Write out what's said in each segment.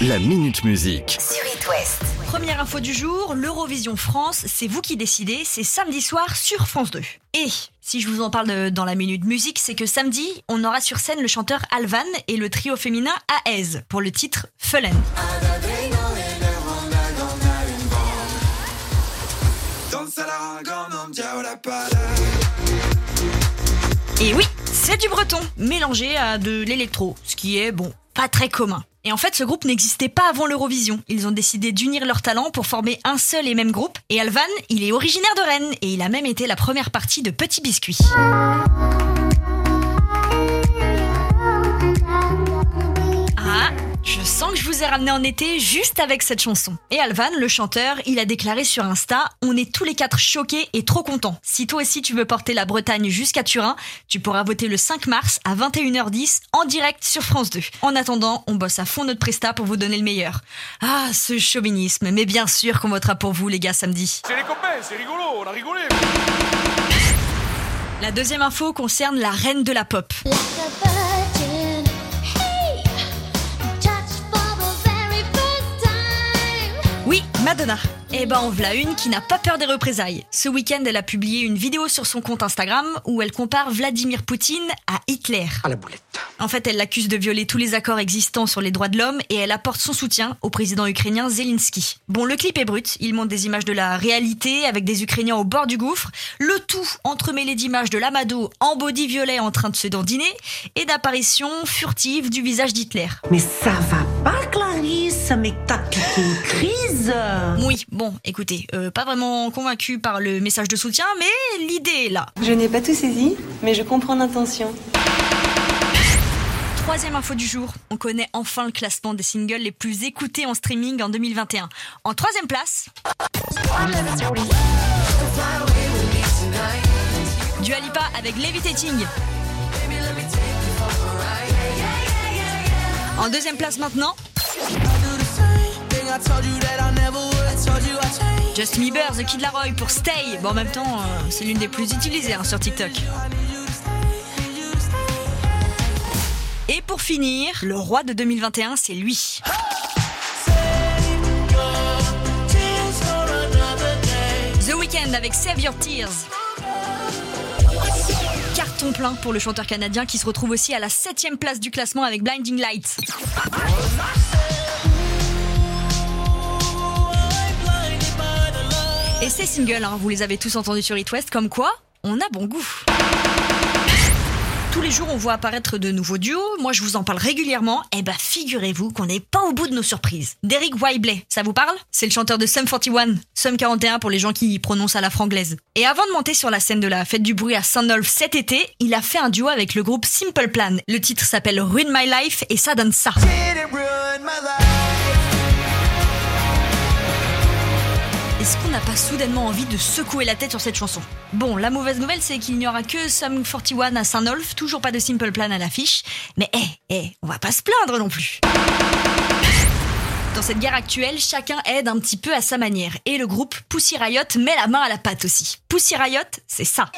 La Minute Musique. sur It West. Première info du jour, l'Eurovision France, c'est vous qui décidez, c'est samedi soir sur France 2. Et si je vous en parle de- dans la minute musique, c'est que samedi, on aura sur scène le chanteur Alvan et le trio féminin Aez pour le titre Fullen. Et oui, c'est du breton, mélangé à de l'électro, ce qui est, bon, pas très commun. Et en fait, ce groupe n'existait pas avant l'Eurovision. Ils ont décidé d'unir leurs talents pour former un seul et même groupe. Et Alvan, il est originaire de Rennes et il a même été la première partie de Petit Biscuit. Vous ai ramené en été juste avec cette chanson. Et Alvan, le chanteur, il a déclaré sur Insta On est tous les quatre choqués et trop contents. Si toi aussi tu veux porter la Bretagne jusqu'à Turin, tu pourras voter le 5 mars à 21h10 en direct sur France 2. En attendant, on bosse à fond notre presta pour vous donner le meilleur. Ah, ce chauvinisme, mais bien sûr qu'on votera pour vous les gars samedi. C'est les copains, c'est rigolo, on a rigolé. La deuxième info concerne la reine de la pop. Madonna. Eh ben, en voilà une qui n'a pas peur des représailles. Ce week-end, elle a publié une vidéo sur son compte Instagram où elle compare Vladimir Poutine à Hitler. à la boulette. En fait, elle l'accuse de violer tous les accords existants sur les droits de l'homme et elle apporte son soutien au président ukrainien Zelensky. Bon, le clip est brut, il montre des images de la réalité avec des Ukrainiens au bord du gouffre, le tout entremêlé d'images de l'amado en body violet en train de se dandiner et d'apparitions furtives du visage d'Hitler. Mais ça va pas, Clarisse Mais t'as piqué une crise Oui, bon, écoutez, euh, pas vraiment convaincu par le message de soutien, mais l'idée est là. Je n'ai pas tout saisi, mais je comprends l'intention. Troisième info du jour, on connaît enfin le classement des singles les plus écoutés en streaming en 2021. En troisième place, Dua Lipa avec Levitating. En deuxième place maintenant, Justin Bieber, The Kid Laroi pour Stay. Bon, en même temps, euh, c'est l'une des plus utilisées hein, sur TikTok. Et pour finir, le roi de 2021, c'est lui. The Weeknd avec Save Your Tears. Carton plein pour le chanteur canadien qui se retrouve aussi à la 7 place du classement avec Blinding Lights. Et ces singles, hein, vous les avez tous entendus sur It West, comme quoi on a bon goût. Tous les jours, on voit apparaître de nouveaux duos. Moi, je vous en parle régulièrement. Eh ben, figurez-vous qu'on n'est pas au bout de nos surprises. Derek Whibley, ça vous parle? C'est le chanteur de Sum 41. Sum 41 pour les gens qui prononcent à la franglaise. Et avant de monter sur la scène de la fête du bruit à Saint-Nolf cet été, il a fait un duo avec le groupe Simple Plan. Le titre s'appelle Ruin My Life et ça donne ça. Est-ce qu'on n'a pas soudainement envie de secouer la tête sur cette chanson? Bon, la mauvaise nouvelle, c'est qu'il n'y aura que Sum 41 à Saint-Nolf, toujours pas de Simple Plan à l'affiche. Mais hé, hé, on va pas se plaindre non plus. Dans cette guerre actuelle, chacun aide un petit peu à sa manière. Et le groupe Pussy Riot met la main à la pâte aussi. Pussy Riot, c'est ça.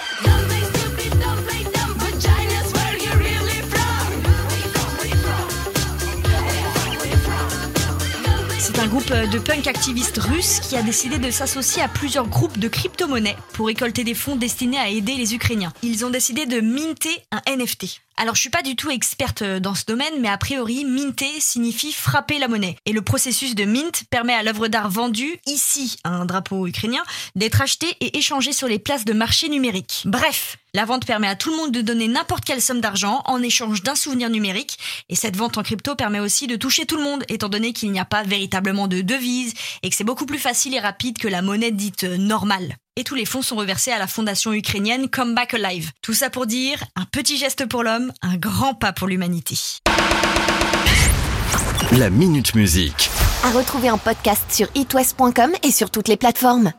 Un groupe de punk activistes russes qui a décidé de s'associer à plusieurs groupes de crypto-monnaies pour récolter des fonds destinés à aider les Ukrainiens. Ils ont décidé de minter un NFT. Alors je suis pas du tout experte dans ce domaine, mais a priori, minter signifie frapper la monnaie. Et le processus de mint permet à l'œuvre d'art vendue, ici un drapeau ukrainien, d'être achetée et échangée sur les places de marché numériques. Bref, la vente permet à tout le monde de donner n'importe quelle somme d'argent en échange d'un souvenir numérique. Et cette vente en crypto permet aussi de toucher tout le monde, étant donné qu'il n'y a pas véritablement de devise et que c'est beaucoup plus facile et rapide que la monnaie dite euh, normale. Et tous les fonds sont reversés à la fondation ukrainienne Come Back Alive. Tout ça pour dire un petit geste pour l'homme, un grand pas pour l'humanité. La Minute Musique. À retrouver en podcast sur itwest.com et sur toutes les plateformes.